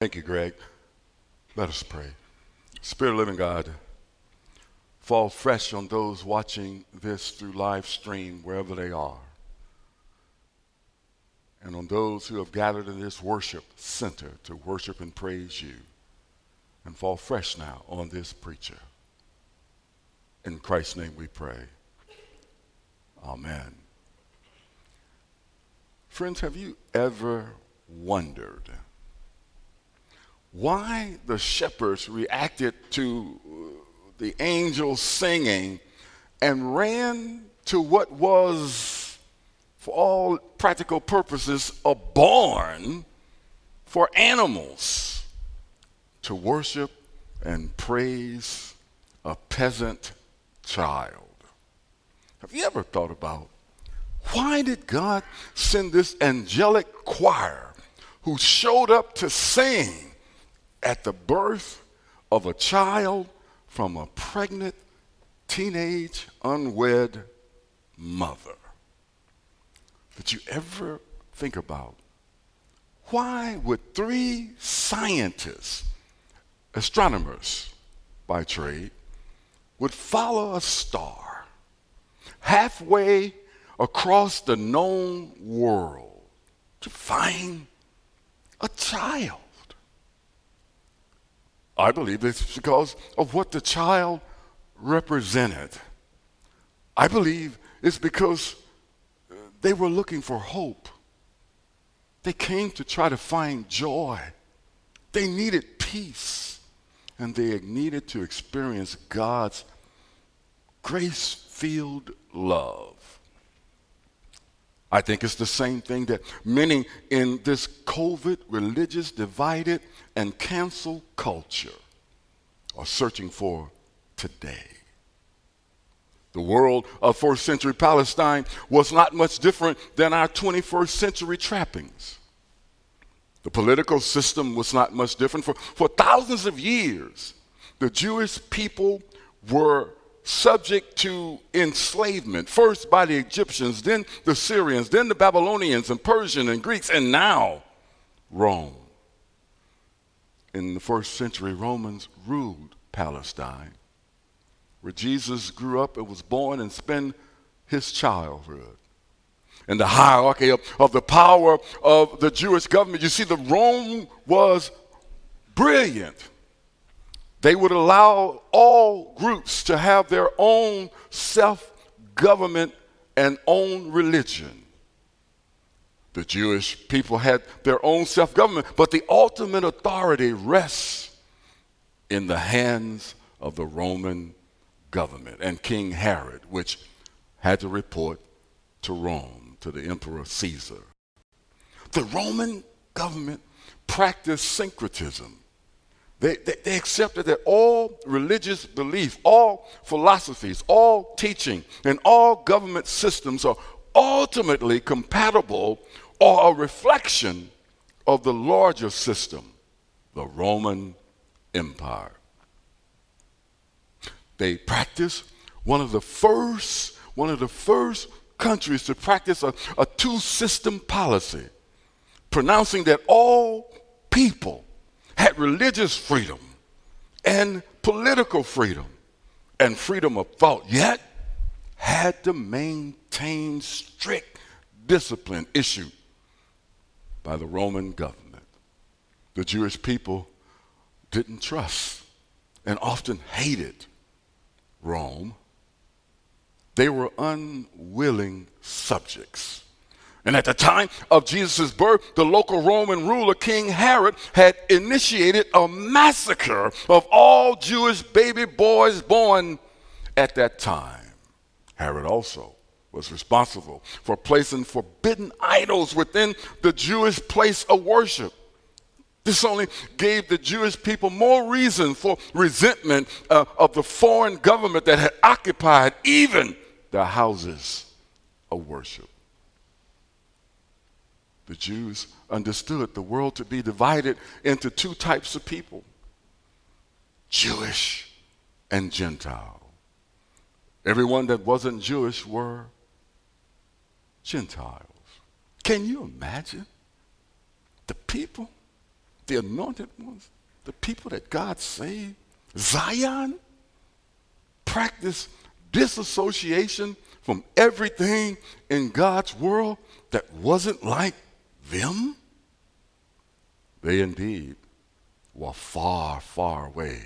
Thank you, Greg. Let us pray. Spirit of living God, fall fresh on those watching this through live stream wherever they are, and on those who have gathered in this worship center to worship and praise you, and fall fresh now on this preacher. In Christ's name we pray. Amen. Friends, have you ever wondered? Why the shepherds reacted to uh, the angels singing and ran to what was, for all practical purposes, a barn for animals to worship and praise a peasant child. Have you ever thought about why did God send this angelic choir who showed up to sing at the birth of a child from a pregnant, teenage, unwed mother. Did you ever think about why would three scientists, astronomers by trade, would follow a star halfway across the known world to find a child? I believe it's because of what the child represented. I believe it's because uh, they were looking for hope. They came to try to find joy. They needed peace. And they needed to experience God's grace filled love. I think it's the same thing that many in this COVID religious divided and cancel culture are searching for today. The world of first century Palestine was not much different than our 21st century trappings. The political system was not much different. For, for thousands of years, the Jewish people were subject to enslavement, first by the Egyptians, then the Syrians, then the Babylonians and Persian and Greeks, and now Rome. In the first century, Romans ruled Palestine, where Jesus grew up and was born and spent his childhood. In the hierarchy of, of the power of the Jewish government, you see, the Rome was brilliant they would allow all groups to have their own self government and own religion. The Jewish people had their own self government, but the ultimate authority rests in the hands of the Roman government and King Herod, which had to report to Rome, to the Emperor Caesar. The Roman government practiced syncretism they, they, they, accepted that all religious belief, all philosophies, all teaching, and all government systems are ultimately compatible or a reflection of the larger system, the Roman Empire. They practiced one of the first, one of the first countries to practice a, a two system policy, pronouncing that all people had religious freedom and political freedom and freedom of thought, yet had to maintain strict discipline issued by the Roman government. The Jewish people didn't trust and often hated Rome. They were unwilling subjects. And at the time of Jesus' birth, the local Roman ruler, King Herod, had initiated a massacre of all Jewish baby boys born at that time. Herod also was responsible for placing forbidden idols within the Jewish place of worship. This only gave the Jewish people more reason for resentment uh, of the foreign government that had occupied even the houses of worship the Jews understood the world to be divided into two types of people Jewish and Gentile. Everyone that wasn't Jewish were Gentiles. Can you imagine the people the anointed ones, the people that God saved, Zion, practice disassociation from everything in God's world that wasn't like them? They indeed were far, far away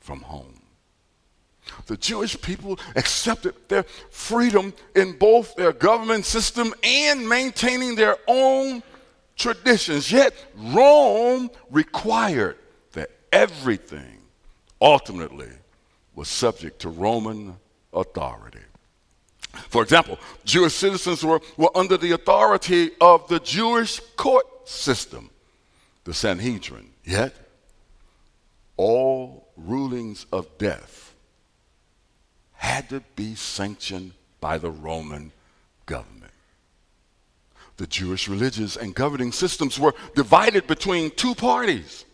from home. The Jewish people accepted their freedom in both their government system and maintaining their own traditions. Yet Rome required that everything ultimately was subject to Roman authority. For example, Jewish citizens were, were under the authority of the Jewish court system, the Sanhedrin. Yet, all rulings of death had to be sanctioned by the Roman government. The Jewish religious and governing systems were divided between two parties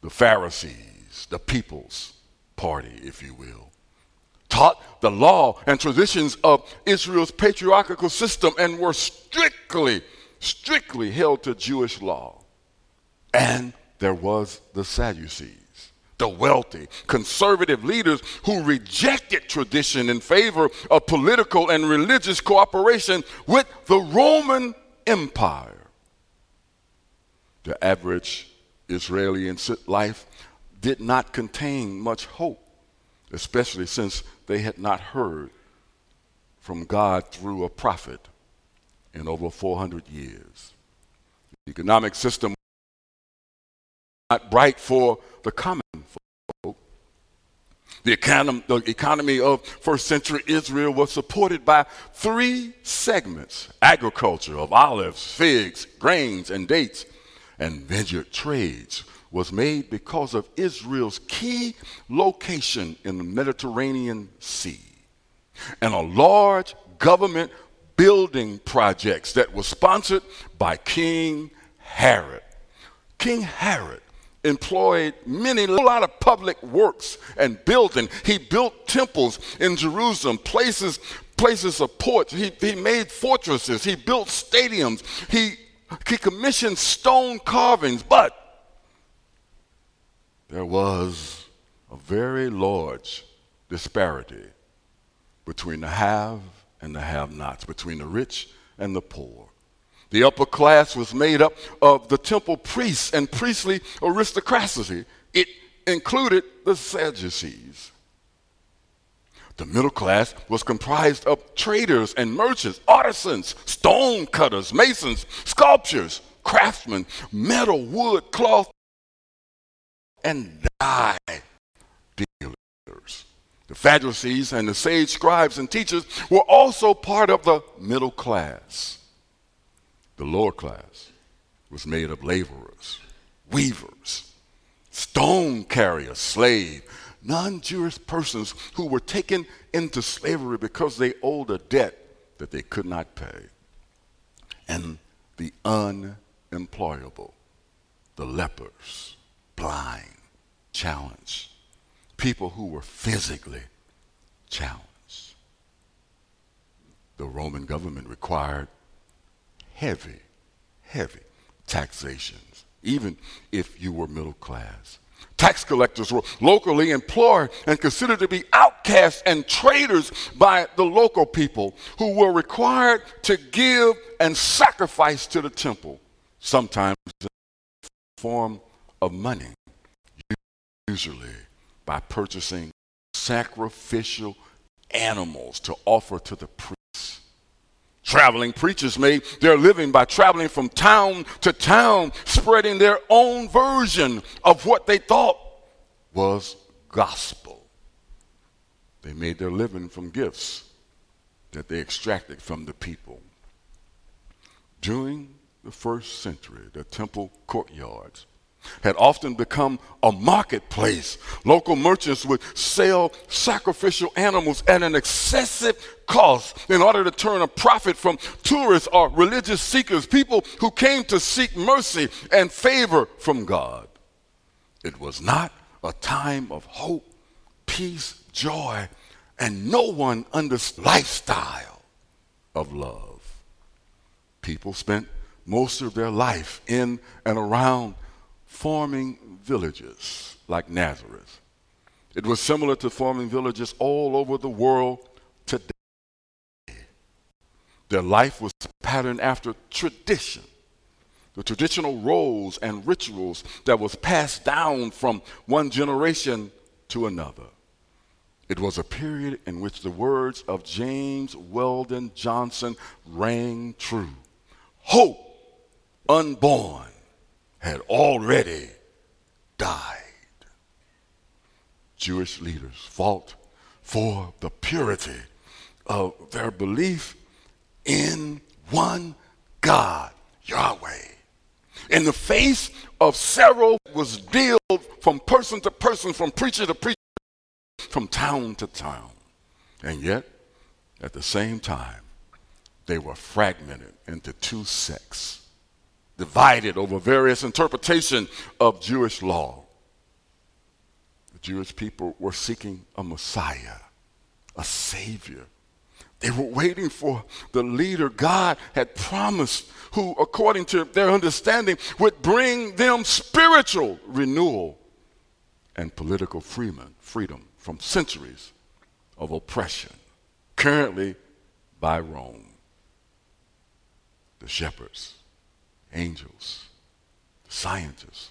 the Pharisees, the people's party, if you will taught the law and traditions of Israel's patriarchal system and were strictly, strictly held to Jewish law. And there was the Sadducees, the wealthy, conservative leaders who rejected tradition in favor of political and religious cooperation with the Roman Empire. The average Israeli life did not contain much hope, especially since they had not heard from God through a prophet in over 400 years. The economic system was not bright for the common folk. The economy, the economy of first century Israel was supported by three segments agriculture of olives, figs, grains, and dates, and vineyard trades was made because of Israel's key location in the Mediterranean Sea and a large government building projects that was sponsored by King Herod. King Herod employed many a lot of public works and building. He built temples in Jerusalem, places places of ports. He, he made fortresses. He built stadiums. He he commissioned stone carvings, but there was a very large disparity between the have and the have nots, between the rich and the poor. The upper class was made up of the temple priests and priestly aristocracy. It included the Sadducees. The middle class was comprised of traders and merchants, artisans, stone cutters, masons, sculptors, craftsmen, metal, wood, cloth, and dye dealers. The Pharisees and the sage scribes and teachers were also part of the middle class. The lower class was made of laborers, weavers, stone carriers, slave, non Jewish persons who were taken into slavery because they owed a debt that they could not pay, and the unemployable, the lepers, blind, challenged, people who were physically challenged. The Roman government required heavy, heavy taxations, even if you were middle class. Tax collectors were locally employed and considered to be outcasts and traitors by the local people who were required to give and sacrifice to the temple, sometimes in the form of money usually by purchasing sacrificial animals to offer to the priests. Traveling preachers made their living by traveling from town to town, spreading their own version of what they thought was gospel. They made their living from gifts that they extracted from the people. During the first century, the temple courtyards had often become a marketplace. Local merchants would sell sacrificial animals at an excessive cost in order to turn a profit from tourists or religious seekers, people who came to seek mercy and favor from God. It was not a time of hope, peace, joy, and no one understood lifestyle of love. People spent most of their life in and around forming villages like Nazareth. It was similar to forming villages all over the world today. Their life was patterned after tradition, the traditional roles and rituals that was passed down from one generation to another. It was a period in which the words of James Weldon Johnson rang true. Hope unborn had already died. Jewish leaders fought for the purity of their belief in one God, Yahweh. In the face of several was dealt from person to person, from preacher to preacher, from town to town. And yet, at the same time, they were fragmented into two sects, divided over various interpretation of Jewish law. The Jewish people were seeking a Messiah, a Savior. They were waiting for the leader God had promised, who, according to their understanding, would bring them spiritual renewal and political freedom, freedom from centuries of oppression, currently by Rome the shepherds, angels, scientists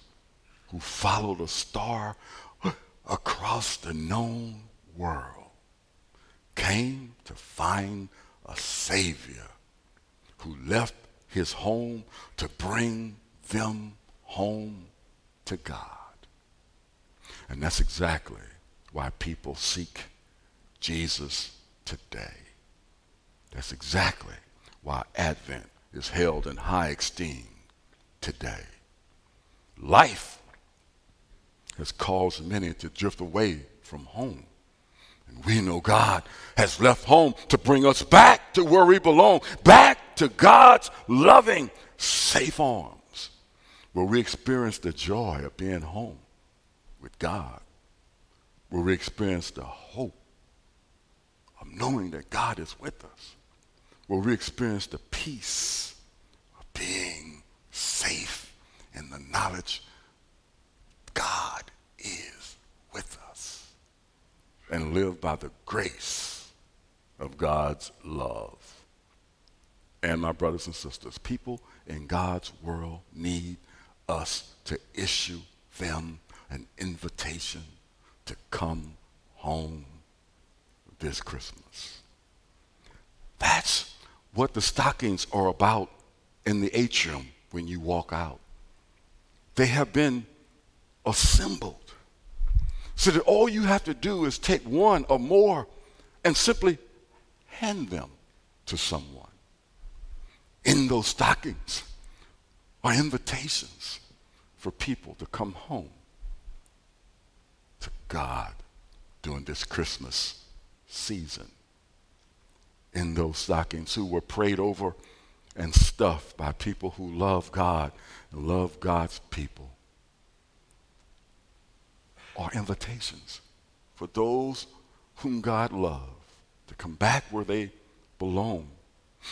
who followed a star across the known world came to find a Savior who left his home to bring them home to God. And that's exactly why people seek Jesus today. That's exactly why Advent is held in high esteem today. Life has caused many to drift away from home. And we know God has left home to bring us back to where we belong, back to God's loving, safe arms, where we experience the joy of being home with God, where we experience the hope of knowing that God is with us where we experience the peace of being safe in the knowledge God is with us and live by the grace of God's love. And my brothers and sisters, people in God's world need us to issue them an invitation to come home this Christmas. That's what the stockings are about in the atrium when you walk out. They have been assembled so that all you have to do is take one or more and simply hand them to someone. In those stockings are invitations for people to come home to God during this Christmas season in those stockings who were prayed over and stuffed by people who love God and love God's people are invitations for those whom God loves to come back where they belong.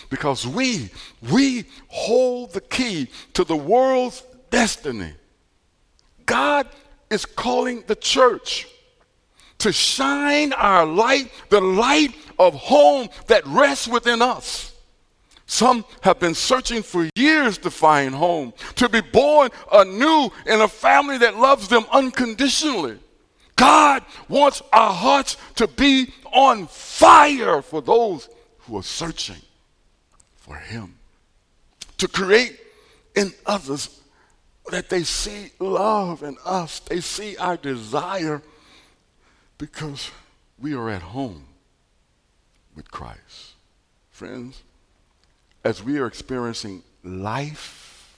Because we, we hold the key to the world's destiny. God is calling the church to shine our light, the light of home that rests within us. Some have been searching for years to find home, to be born anew in a family that loves them unconditionally. God wants our hearts to be on fire for those who are searching for Him. To create in others that they see love in us, they see our desire because we are at home with Christ. Friends, as we are experiencing life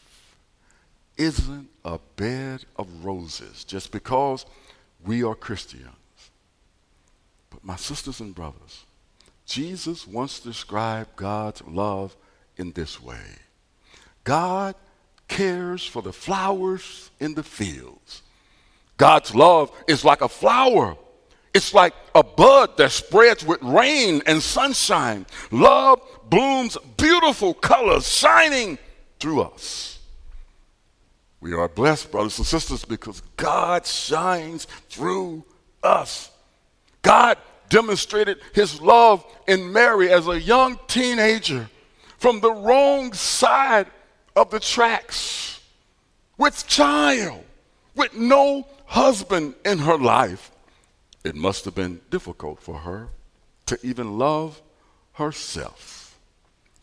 isn't a bed of roses just because we are Christians. But my sisters and brothers, Jesus once described God's love in this way. God cares for the flowers in the fields. God's love is like a flower it's like a bud that spreads with rain and sunshine. Love blooms beautiful colors shining through us. We are blessed, brothers and sisters, because God shines through us. God demonstrated his love in Mary as a young teenager from the wrong side of the tracks with child, with no husband in her life. It must have been difficult for her to even love herself,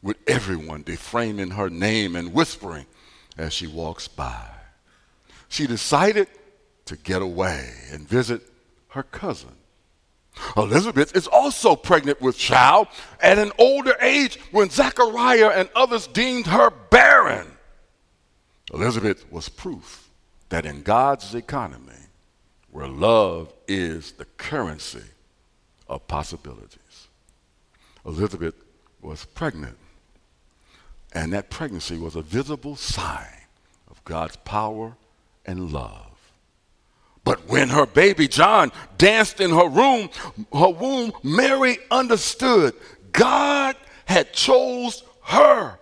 with everyone deframing her name and whispering as she walks by. She decided to get away and visit her cousin. Elizabeth is also pregnant with child at an older age when Zachariah and others deemed her barren. Elizabeth was proof that in God's economy, where love is the currency of possibilities, Elizabeth was pregnant, and that pregnancy was a visible sign of God's power and love. But when her baby John danced in her room, her womb, Mary understood God had chose her,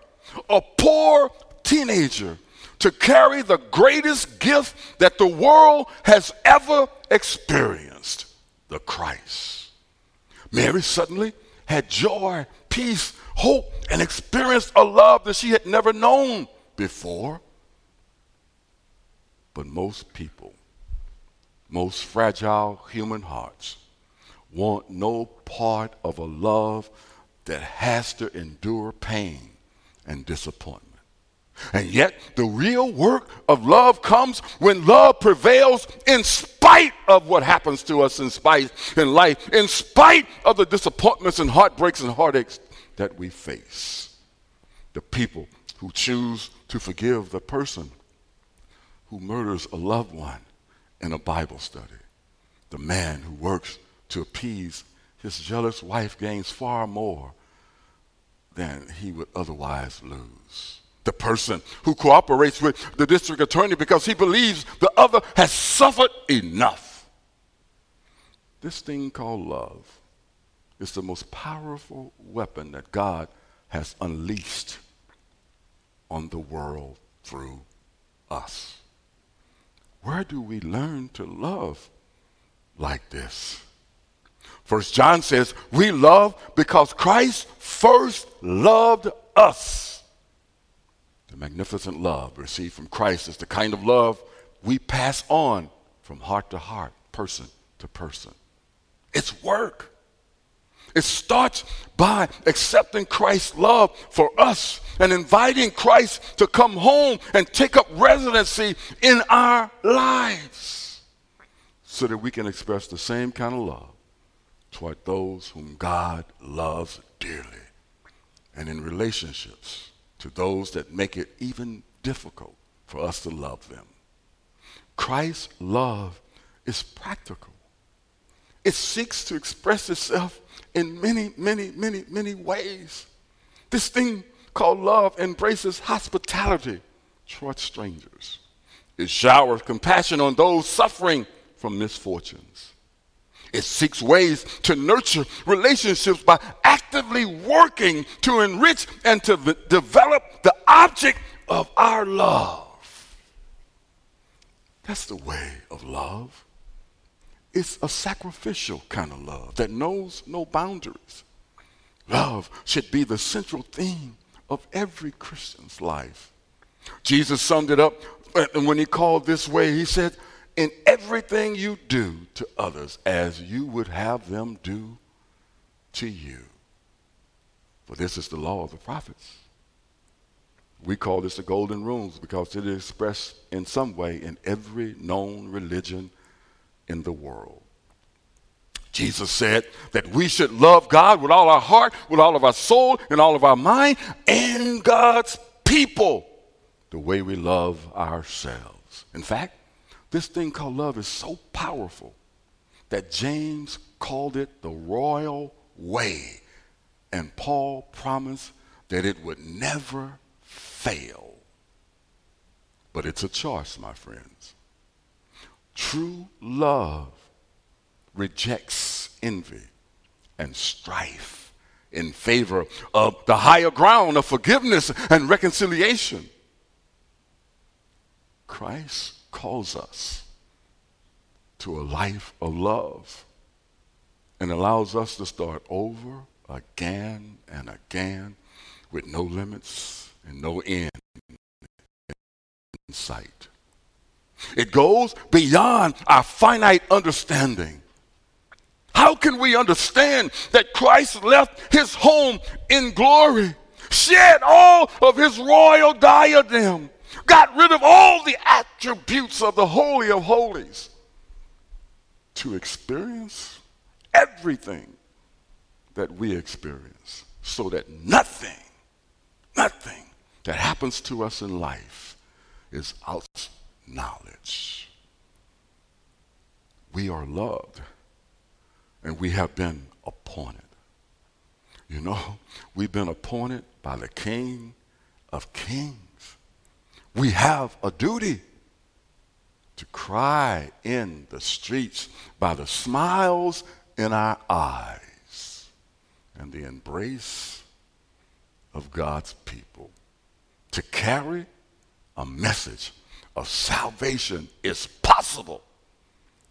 a poor teenager, to carry the greatest gift that the world has ever experienced, the Christ. Mary suddenly had joy, peace, hope, and experienced a love that she had never known before. But most people most fragile human hearts want no part of a love that has to endure pain and disappointment. And yet, the real work of love comes when love prevails in spite of what happens to us in spite in life, in spite of the disappointments and heartbreaks and heartaches that we face. The people who choose to forgive the person who murders a loved one in a Bible study. The man who works to appease his jealous wife gains far more than he would otherwise lose. The person who cooperates with the district attorney because he believes the other has suffered enough. This thing called love is the most powerful weapon that God has unleashed on the world through us. Where do we learn to love like this? First John says, we love because Christ first loved us. The magnificent love received from Christ is the kind of love we pass on from heart to heart, person to person. It's work. It starts by accepting Christ's love for us and inviting Christ to come home and take up residency in our lives so that we can express the same kind of love toward those whom God loves dearly and in relationships to those that make it even difficult for us to love them. Christ's love is practical. It seeks to express itself in many, many, many, many ways. This thing called love embraces hospitality toward strangers. It showers compassion on those suffering from misfortunes. It seeks ways to nurture relationships by actively working to enrich and to v- develop the object of our love. That's the way of love. It's a sacrificial kind of love that knows no boundaries. Love should be the central theme of every Christian's life. Jesus summed it up when he called this way. He said, In everything you do to others as you would have them do to you. For this is the law of the prophets. We call this the golden rules because it is expressed in some way in every known religion in the world. Jesus said that we should love God with all our heart, with all of our soul, and all of our mind, and God's people the way we love ourselves. In fact, this thing called love is so powerful that James called it the royal way, and Paul promised that it would never fail. But it's a choice, my friends. True love rejects envy and strife in favor of the higher ground of forgiveness and reconciliation. Christ calls us to a life of love and allows us to start over again and again with no limits and no end in sight. It goes beyond our finite understanding. How can we understand that Christ left his home in glory, shed all of his royal diadem, got rid of all the attributes of the Holy of Holies to experience everything that we experience so that nothing, nothing that happens to us in life is out knowledge. We are loved and we have been appointed. You know, we've been appointed by the King of Kings. We have a duty to cry in the streets by the smiles in our eyes and the embrace of God's people. To carry a message of salvation is possible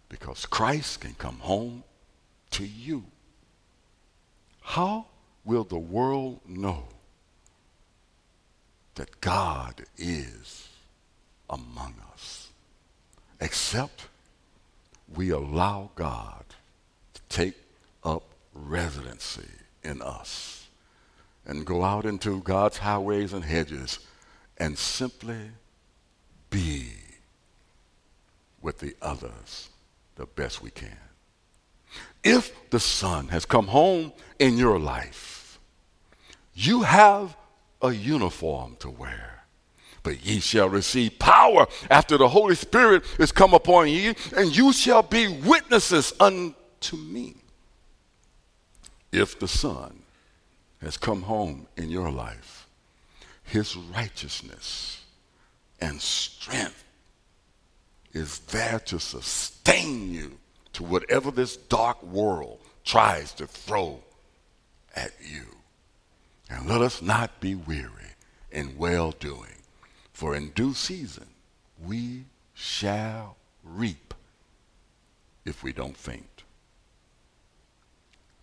because Christ can come home to you. How will the world know that God is among us? Except we allow God to take up residency in us and go out into God's highways and hedges and simply be with the others the best we can. If the Son has come home in your life, you have a uniform to wear. But ye shall receive power after the Holy Spirit is come upon you, and you shall be witnesses unto me. If the Son has come home in your life, his righteousness and strength is there to sustain you to whatever this dark world tries to throw at you. And let us not be weary in well doing, for in due season we shall reap if we don't faint.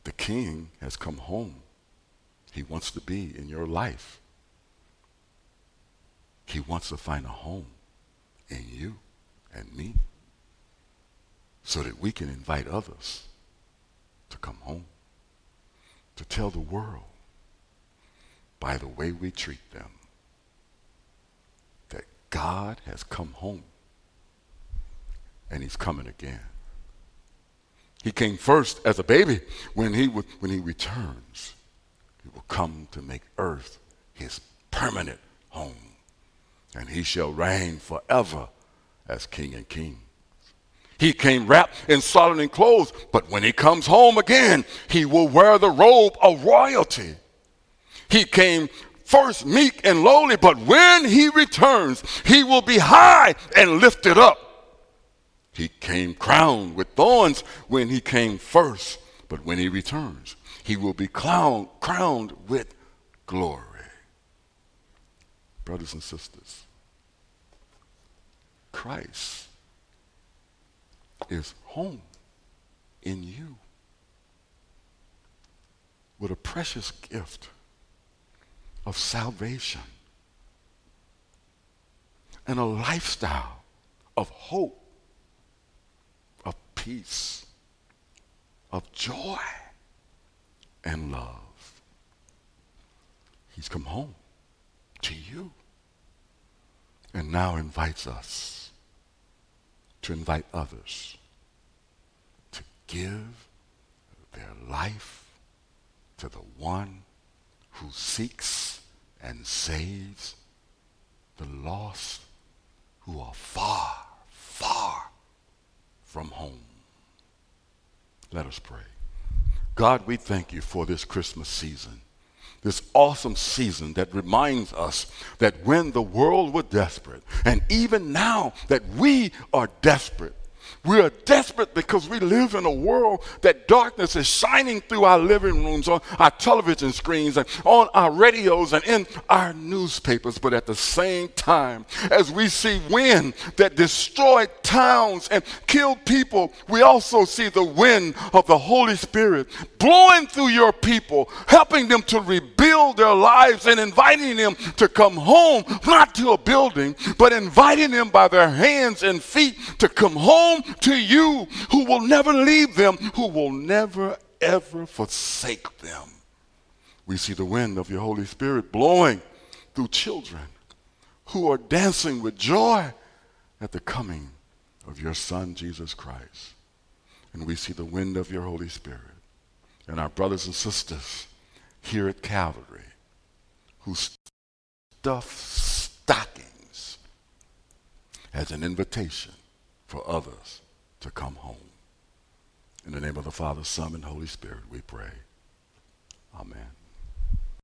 The king has come home. He wants to be in your life. He wants to find a home in you and me so that we can invite others to come home, to tell the world by the way we treat them that God has come home and he's coming again. He came first as a baby. When he, when he returns, he will come to make earth his permanent home and he shall reign forever as king and king. He came wrapped in Solomon clothes, but when he comes home again, he will wear the robe of royalty. He came first meek and lowly, but when he returns, he will be high and lifted up. He came crowned with thorns when he came first, but when he returns, he will be crowned, crowned with glory. Brothers and sisters, Christ is home in you with a precious gift of salvation and a lifestyle of hope, of peace, of joy and love. He's come home to you and now invites us to invite others to give their life to the one who seeks and saves the lost who are far, far from home. Let us pray. God, we thank you for this Christmas season this awesome season that reminds us that when the world was desperate, and even now that we are desperate, We are desperate because we live in a world that darkness is shining through our living rooms, on our television screens, and on our radios, and in our newspapers. But at the same time, as we see wind that destroyed towns and killed people, we also see the wind of the Holy Spirit blowing through your people, helping them to rebuild their lives and inviting them to come home, not to a building, but inviting them by their hands and feet to come home to you who will never leave them, who will never ever forsake them. We see the wind of your Holy Spirit blowing through children who are dancing with joy at the coming of your Son, Jesus Christ. And we see the wind of your Holy Spirit and our brothers and sisters here at Calvary who stuff stockings as an invitation for others to come home. In the name of the Father, Son, and Holy Spirit, we pray. Amen.